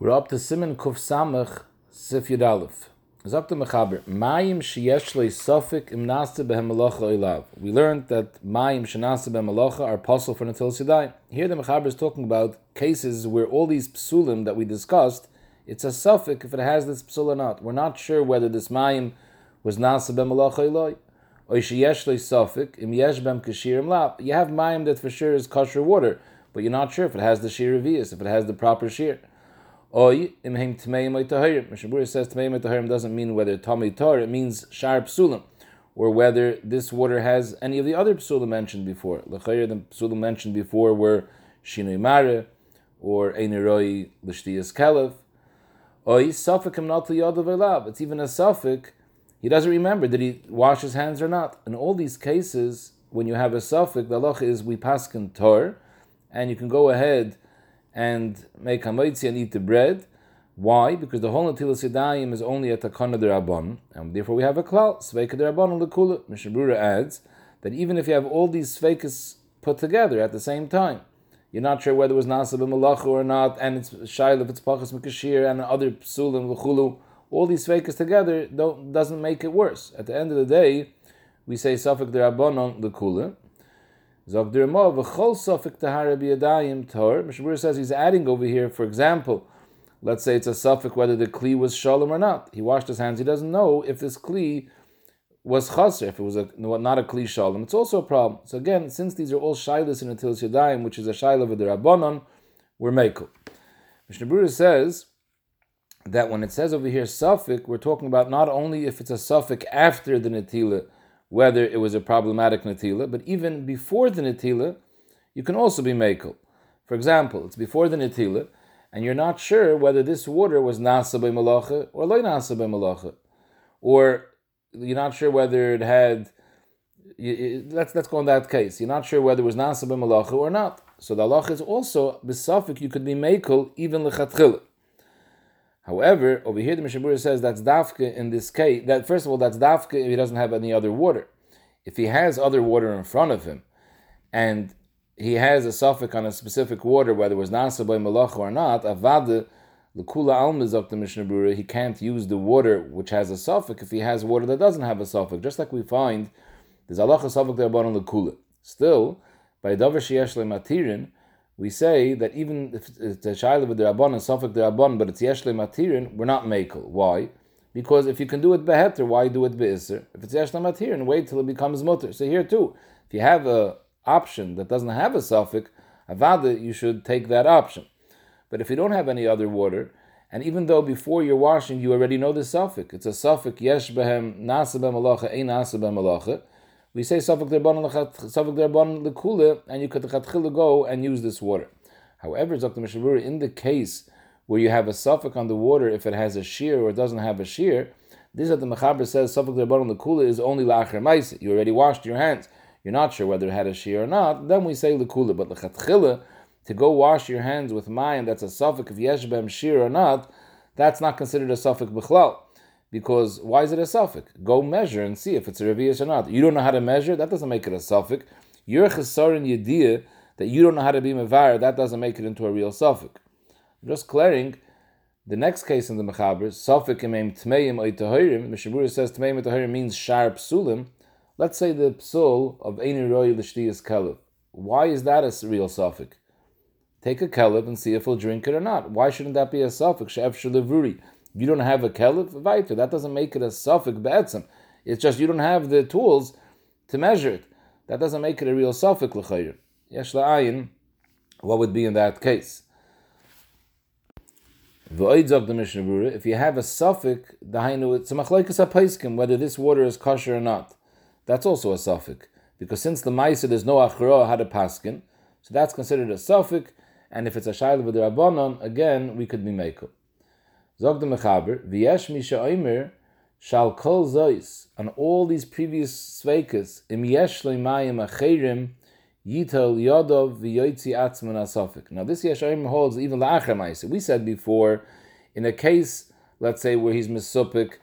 We're up to Simon Kuf Samach Sif Yud Aleph. Zok the Mechaber, Mayim sheyesh le sofik im nase behem malacha oilav. We learned that Mayim shenase behem malacha are possible for Netilas Yadayim. Here the Mechaber is talking about cases where all these psulim that we discussed, it's a sofik if it has this psul or not. We're not sure whether this Mayim was nase behem malacha oilav. Or sheyesh le sofik im yesh bem kashirim lap. You have Mayim that for sure is kosher water, but you're not sure if it has the shir revius, if it has the proper shir. Oy im hem tmeim oy tahirim. Says tmeim oy doesn't mean whether tami tar, it means shar psulim, or whether this water has any of the other psulim mentioned before. L'chayir, the psulim mentioned before were shinoi mare, or eineroi l'shtiyas kelev. Oy safik im not liyadav elav. It's even a safik, he doesn't remember, did he wash his hands or not? In all these cases, when you have a safik, the halacha is we paskin tar, and you can go ahead and make hamoitzi and eat the bread. Why? Because the whole Natilas Yadayim is only at Takana de Rabban, and therefore we have a klal, Sveika de Rabban Lekula. Mishnah Berurah adds that even if you have all these Sveikas put together at the same time, you're not sure whether it was Nasa b'malacha or not, and it's Shail if it's Pachas Mikashir and other Psulim L'chulu, all these Sveikas together don't, doesn't make it worse. At the end of the day, we say Safik de Rabbanon Lekula, Mo, v'chol sofik tahara biyadayim tor. Mishnah Berurah says he's adding over here, for example, let's say it's a sofik whether the kli was shalom or not. He washed his hands. He doesn't know if this kli was chaser, if it was a, not a kli shalom. It's also a problem. So again, since these are all shilas in Atil Yadayim, which is a shilah of the Rabbanon, we're mekel. Mishnah says that when it says over here suffik, we're talking about not only if it's a suffik after the Natila, whether it was a problematic natila, but even before the natila, you can also be makel. For example, it's before the natila, and you're not sure whether this water was nasa by malacha or loy nasa by malacha, or you're not sure whether it had. Let's let's go in that case. You're not sure whether it was nasa by malacha or not. So the halacha is also besafik. You could be makel even lechatchila. However, over here the Mishnah Berurah says that's dafka in this case. That first of all, that's dafka if he doesn't have any other water. If he has other water in front of him, and he has a suffix on a specific water, whether it was nasa by malacha or not, avada lekula almizok the Mishnah he can't use the water which has a suffix if he has water that doesn't have a suffix. Just like we find there's alacha suffix there about on lekula. Still, by davar sheyesh matirin we say that even if it's a shayla with the rabban and suffik the rabban, but it's yeshle matirin, we're not makel. Why? Because if you can do it beheter, why do it beiser? If it's yeshle matirin, wait till it becomes mutter. So here too, if you have a option that doesn't have a suffik, avada, you should take that option. But if you don't have any other water, and even though before you're washing you already know the suffik, it's a suffik yesh behem nasa bem alacha, ein nasa bem alacha, we say Safak Derban Lekula, and you could go and use this water. However, Dr. Mishnah Berurah, in the case where you have a suffix on the water, if it has a shear or it doesn't have a shear, this that the Mechaber says Safak Derban Lekula is only Lacher Maisa. You already washed your hands. You're not sure whether it had a shear or not. Then we say Lekula. But Lechatchila, to go wash your hands with mayim, that's a suffix of Yeshbem shear or not, that's not considered a suffix Bechlal because why is it a suffix? Go measure and see if it's a revius or not. You don't know how to measure, that doesn't make it a suffix. You're chesar in yediyah that you don't know how to be mevar, that doesn't make it into a real suffix. Just clearing the next case in the mechaber, suffix imem tmeim oitahirim, Mishnah Berurah says tmeim oitahirim means sharp psulim. Let's say the psul of Eini Roy Lishtiyas Kelev. Why is that a real suffix? Take a kelev and see if he'll drink it or not. Why shouldn't that be a suffix? She'ef shalivuri you don't have a kelif, vaita. That doesn't make it a suffix be'etzim. It's just you don't have the tools to measure it. That doesn't make it a real suffix l'chayr. Yesh la'ayin, what would be in that case? V'oids of the Mishnah Berurah, if you have a suffix, dahainu, it's a machlaikas apaiskim, whether this water is kosher or not. That's also a suffix. Because since the Maisa there's no achra had a paskin, so that's considered a suffix, and if it's a shayla with the Rabbanon, again, we could be makel. Zog the Mechaber, V'yesh misha oimer, shal kol zois, on all these previous sveikas, im yesh leimayim acherim, yitel yodov v'yoitzi atzman asofik. Now this yesh oimer holds even la'achar We said before, in a case, let's say, where he's misupik,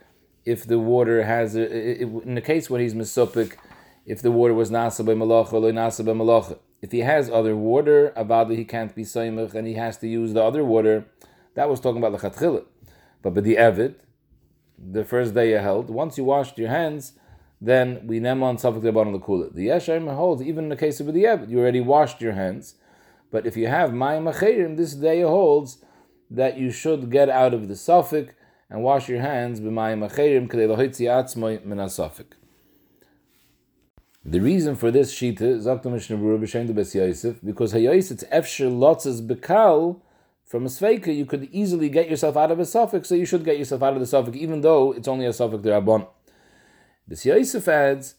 if the water has, a, in a case where he's misupik, if the water was nasa by malacha or nasa by malacha. If he has other water, about he can't be saimach and he has to use the other water, That was talking about the chatchila. But the Evid, the first day you held, once you washed your hands, then we nem on suffix the bottom of the kula. The Yeshaim holds, even in the case of the Evid, you already washed your hands. But if you have Mayim Achirim, this day holds that you should get out of the suffix and wash your hands b'mayim acherim k'dei lohitzi atzmoi min suffix. The reason for this shita is up to Mishnah Berurah b'shem de Bes Yosef because hayos it's efsher lotzes bekal from a sveika you could easily get yourself out of a suffix, so you should get yourself out of the suffix even though it's only a suffix derabon. Bes Yosef adds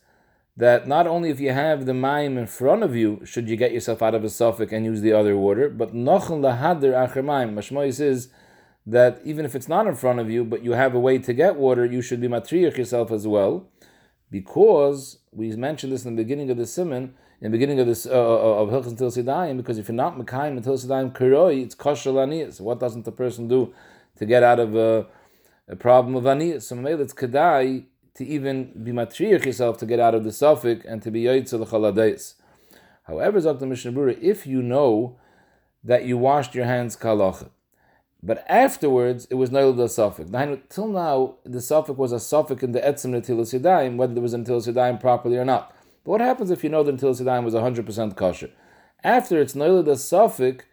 that not only if you have the mayim in front of you should you get yourself out of a suffix and use the other water, but nochon lahadir acher mayim. Mashmois is that even if it's not in front of you, but you have a way to get water, you should be matriach yourself as well because we mentioned this in the beginning of the simon, in the beginning of this uh, uh of Hilchas Netilas Yadayim, because if you're not Mekayim netilas yadayim Kuroi, it's kosher aniyas. What doesn't the person do to get out of a, a problem of aniyas? So maybe it's kedai to even be matriach yourself to get out of the suffix and to be yoytzel chaladais. However, Dr. Mishnah if you know that you washed your hands kalach, but afterwards, it was nailed a suffix. Till now, the suffix was a suffix in the etzim netilas yadayim, whether there was netilas yadayim properly or not. But what happens if you know that netilas yadayim was 100% kosher? After it's nailed a suffix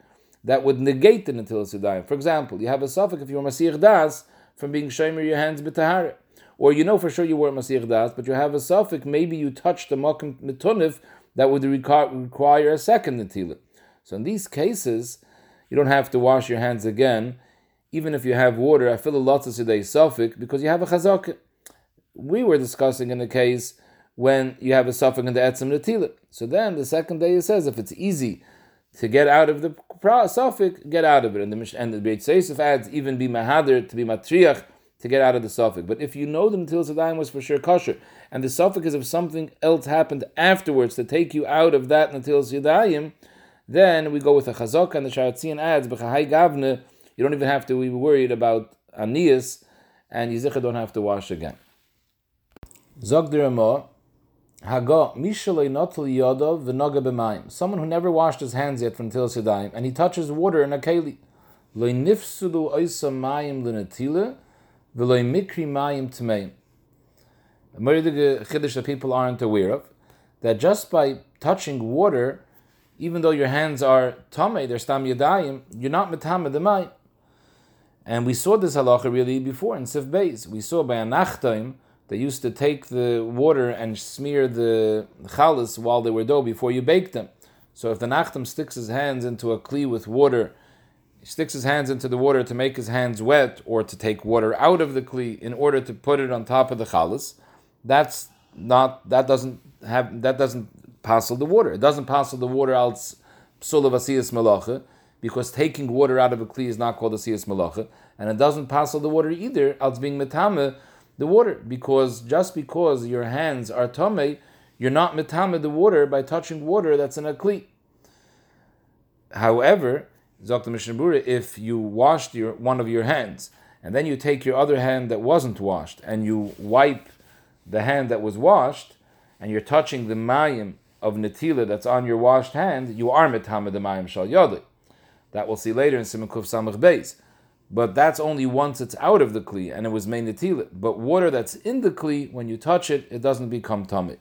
that would negate the netilas yadayim. For example, you have a suffix if you're masir das from being shomer your hands b'tahara. Or you know for sure you weren't masir das, but you have a suffix, maybe you touched the makom mitunif that would require a second netilah. So in these cases, you don't have to wash your hands again, even if you have water. I feel a lot of today suffix because you have a chazak. We were discussing in the case when you have a suffix in the etzim netila. So then the second day it says if it's easy to get out of the suffix, get out of it. And the and the Bes Yosef adds even be mahadir to be matriach to get out of the suffix. But if you know the Sadayim was for sure kosher, and the suffix is if something else happened afterwards to take you out of that Netilas Yadayim, then we go with a chazok and the Sha'ar HaTziyun adds b'chahai gavne. You don't even have to be worried about anias, and yizicha don't have to wash again. Zog diramo hago mishalei notel yodo v'noga b'mayim. Someone who never washed his hands yet from til sidayim, and he touches water in a keli. Loy nifsulu oisa mayim l'netile v'loy mikri mayim tmeim. A chiddush that people aren't aware of, that just by touching water even though your hands are tame, they're stam yadayim, you're not metame the mai. And we saw this halacha really before in Sif Beis. We saw by a nachtaim, they used to take the water and smear the chalas while they were dough before you bake them. So if the nachtam sticks his hands into a kli with water, he sticks his hands into the water to make his hands wet or to take water out of the kli in order to put it on top of the chalas, that's not that doesn't have that doesn't passel the water. It doesn't passel the water als psulav asiyas malacha, because taking water out of a kli is not called asiyas malacha, and it doesn't passel the water either als being metame the water, because just because your hands are tame, you're not metame the water by touching water that's an a kli. However, Dr. Mishnah if you washed your one of your hands and then you take your other hand that wasn't washed and you wipe the hand that was washed and you're touching the mayim of netila that's on your washed hand, you are metame the mayim shal yodli. That we'll see later in Simukuf Samach Beis. But that's only once it's out of the kli and it was made netila. But water that's in the kli, when you touch it, it doesn't become tummy.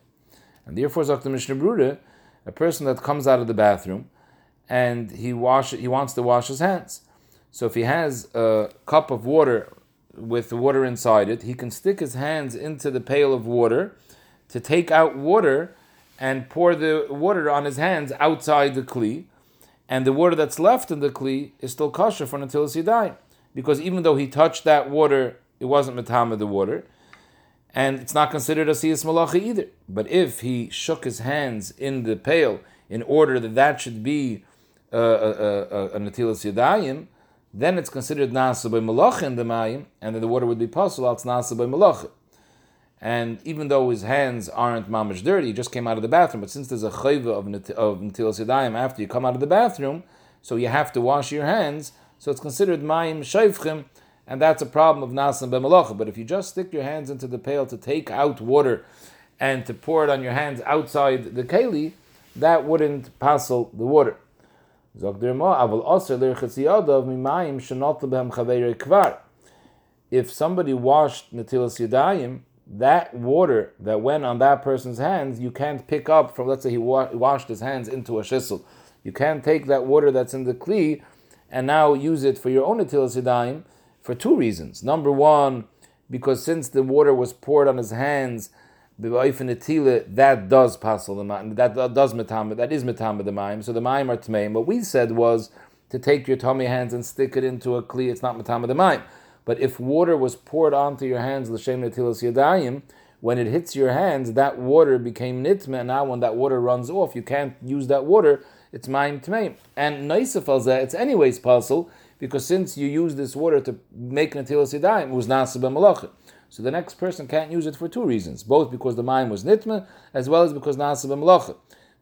And therefore, Dr. Mishnah Brura, a person that comes out of the bathroom and he wash he wants to wash his hands. So if he has a cup of water with water inside it, he can stick his hands into the pail of water to take out water and pour the water on his hands outside the kli, and the water that's left in the kli is still kosher for until he die, because even though he touched that water, it wasn't matama the water, and it's not considered a siyas malacha either. But if he shook his hands in the pail in order that that should be uh, a, a, a, a natilas yadayim, then it's considered nasa by malacha in the mayim, and then the water would be possible. It's nasa by malacha and even though his hands aren't mamish dirty, he just came out of the bathroom. But since there's a chayva of, of netilas yadayim after you come out of the bathroom, so you have to wash your hands. So it's considered mayim shayfchim, and that's a problem of nasan b'malacha. But if you just stick your hands into the pail to take out water and to pour it on your hands outside the keli, that wouldn't passel the water. If somebody washed netilas yadayim, that water that went on that person's hands, you can't pick up from, let's say he wa- washed his hands into a shissel. You can't take that water that's in the kli and now use it for your own netilas yadayim for two reasons. Number one, because since the water was poured on his hands, that does passel the mayim. That, does metame. That is metame the mayim. So the mayim are tmeim. What we said was to take your tummy hands and stick it into a kli. It's not metame the mayim. But if water was poured onto your hands, l'shem netilas yadayim, when it hits your hands, that water became nitme. And now when that water runs off, you can't use that water. It's mayim tmeim. And naisif it's anyways passel because since you use this water to make netilas yadayim, it was nasa b'malachim. So the next person can't use it for two reasons, both because the mine was nitma, as well as because nasa b'melacha.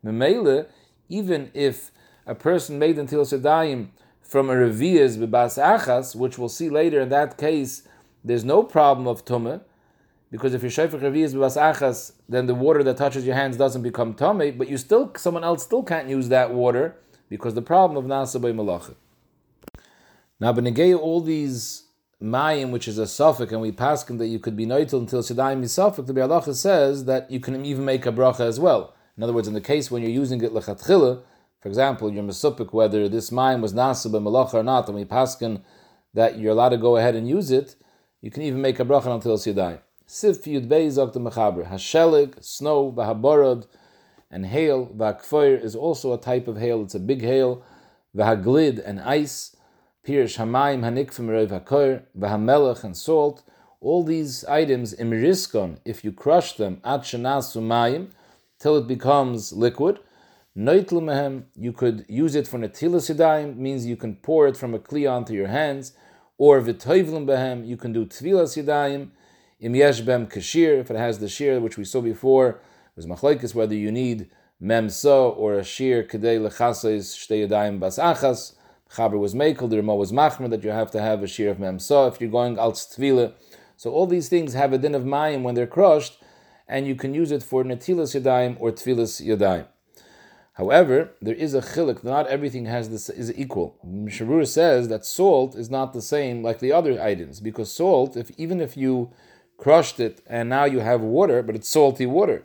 Memele, even if a person made netilas yadayim from a revias b'bas achas, which we'll see later, in that case, there's no problem of tumah, because if you're shayfach revias b'bas achas, then the water that touches your hands doesn't become tumah, but you still, someone else still can't use that water, because the problem of nasa b'melacha. Now, benegay all these mayim, which is a suffix, and we pass him that you could be noitel netilas yadayim is suffix, the Biur Halacha says that you can even make a bracha as well. In other words, in the case when you're using it lechatchila, for example, you're mesupik whether this mayim was nasib and malacha or not, and we paskin that you're allowed to go ahead and use it, you can even make a bracha netilas yadayim. Sif yud beizok the mechaber hashelig, snow, vahaborod, and hail, vakfoir is also a type of hail. It's a big hail, vahaglid and ice. Pirish Hamayim Hanikfim Rev Hakor, Vahamelech and salt, all these items imriskon, if you crush them at Mayim, till it becomes liquid. Noitlu mehem, you could use it for netilas yadayim, means you can pour it from a kli onto your hands, or v'toivlim behem, you can do tvilas yadayim, im yesh kashir, if it has the shir, which we saw before, there's machlekes whether you need memso or a shir kedei lechasais shtei yadayim bas achas, Chaber was Mekel, the Ramah was Machmer, that you have to have a shear of Memsa if you're going al Tvila. So all these things have a din of Mayim when they're crushed, and you can use it for Netilas Yadayim or Tvilas Yadayim. However, there is a chilik, not everything has this is equal. Sharur says that salt is not the same like the other items, because salt, if even if you crushed it and now you have water, but it's salty water,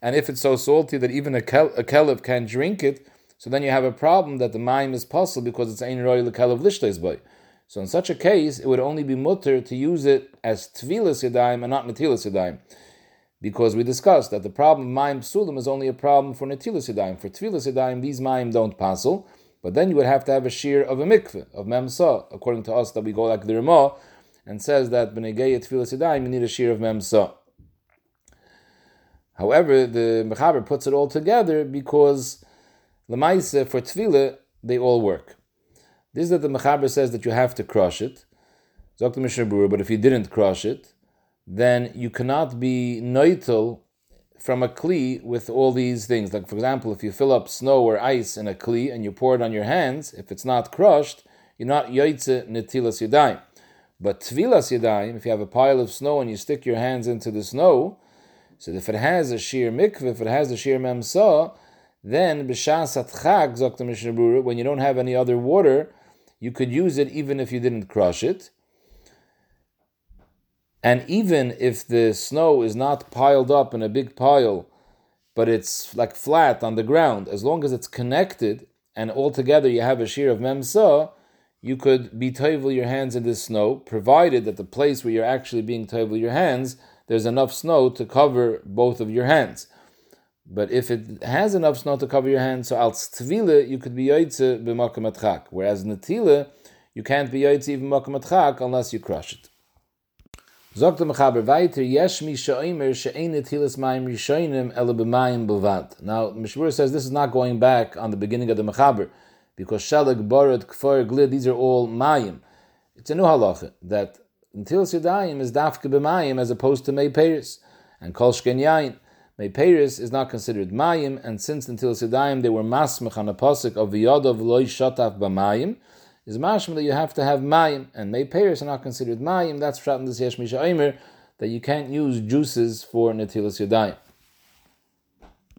and if it's so salty that even a, kel- a kelif can drink it, so then you have a problem that the mime is possible because it's ein roy lekel of lishtes boy. So in such a case, it would only be mutter to use it as tvilas yadayim and not natilas yadayim. Because we discussed that the problem of mime psulim is only a problem for natilas yadayim. For tvilas yadayim, these mime don't passel, but then you would have to have a shear of a mikveh, of memsa, according to us that we go like the Ramah, and says that b'negei tvilas yadayim, you need a shear of memsa. However, the Mechaber puts it all together because Lemaise, for tefillah, they all work. This is that the Mechaber says that you have to crush it. The Mishnah but if you didn't crush it, then you cannot be noitel from a kli with all these things. Like, for example, if you fill up snow or ice in a kli and you pour it on your hands, if it's not crushed, you're not yoitze netilas yadayim. But tvilas yadayim, if you have a pile of snow and you stick your hands into the snow, so if it has a sheer mikveh, if it has a sheer memsa, then b'shas atchag zok Mishnah when you don't have any other water, you could use it even if you didn't crush it. And even if the snow is not piled up in a big pile, but it's like flat on the ground, as long as it's connected and altogether you have a shear of memsa, you could be toivel your hands in this snow, provided that the place where you're actually being toivel your hands, there's enough snow to cover both of your hands. But if it has enough snow to cover your hands, so al tvile you could be yoitze b'makam atchak. Whereas netile, you can't be yoitze even makam atchak unless you crush it. Zogt mechaber weiter, yesh mi mayim rishonim ele b'mayim. Now, Mishnah Berurah says this is not going back on the beginning of the mechaber, because shalag, borod, kfor, glid, these are all mayim. It's a new halacha, that netilas yadayim is dafke b'mayim as opposed to mei peris, and kol shken yain. Paris is not considered mayim, and since netilas yadayim they were masmech on a posik of v'yodov loy shataf b'mayim, is mashma that you have to have mayim, and Paris are not considered mayim. That's from this yesh misha that you can't use juices for netilas yadayim.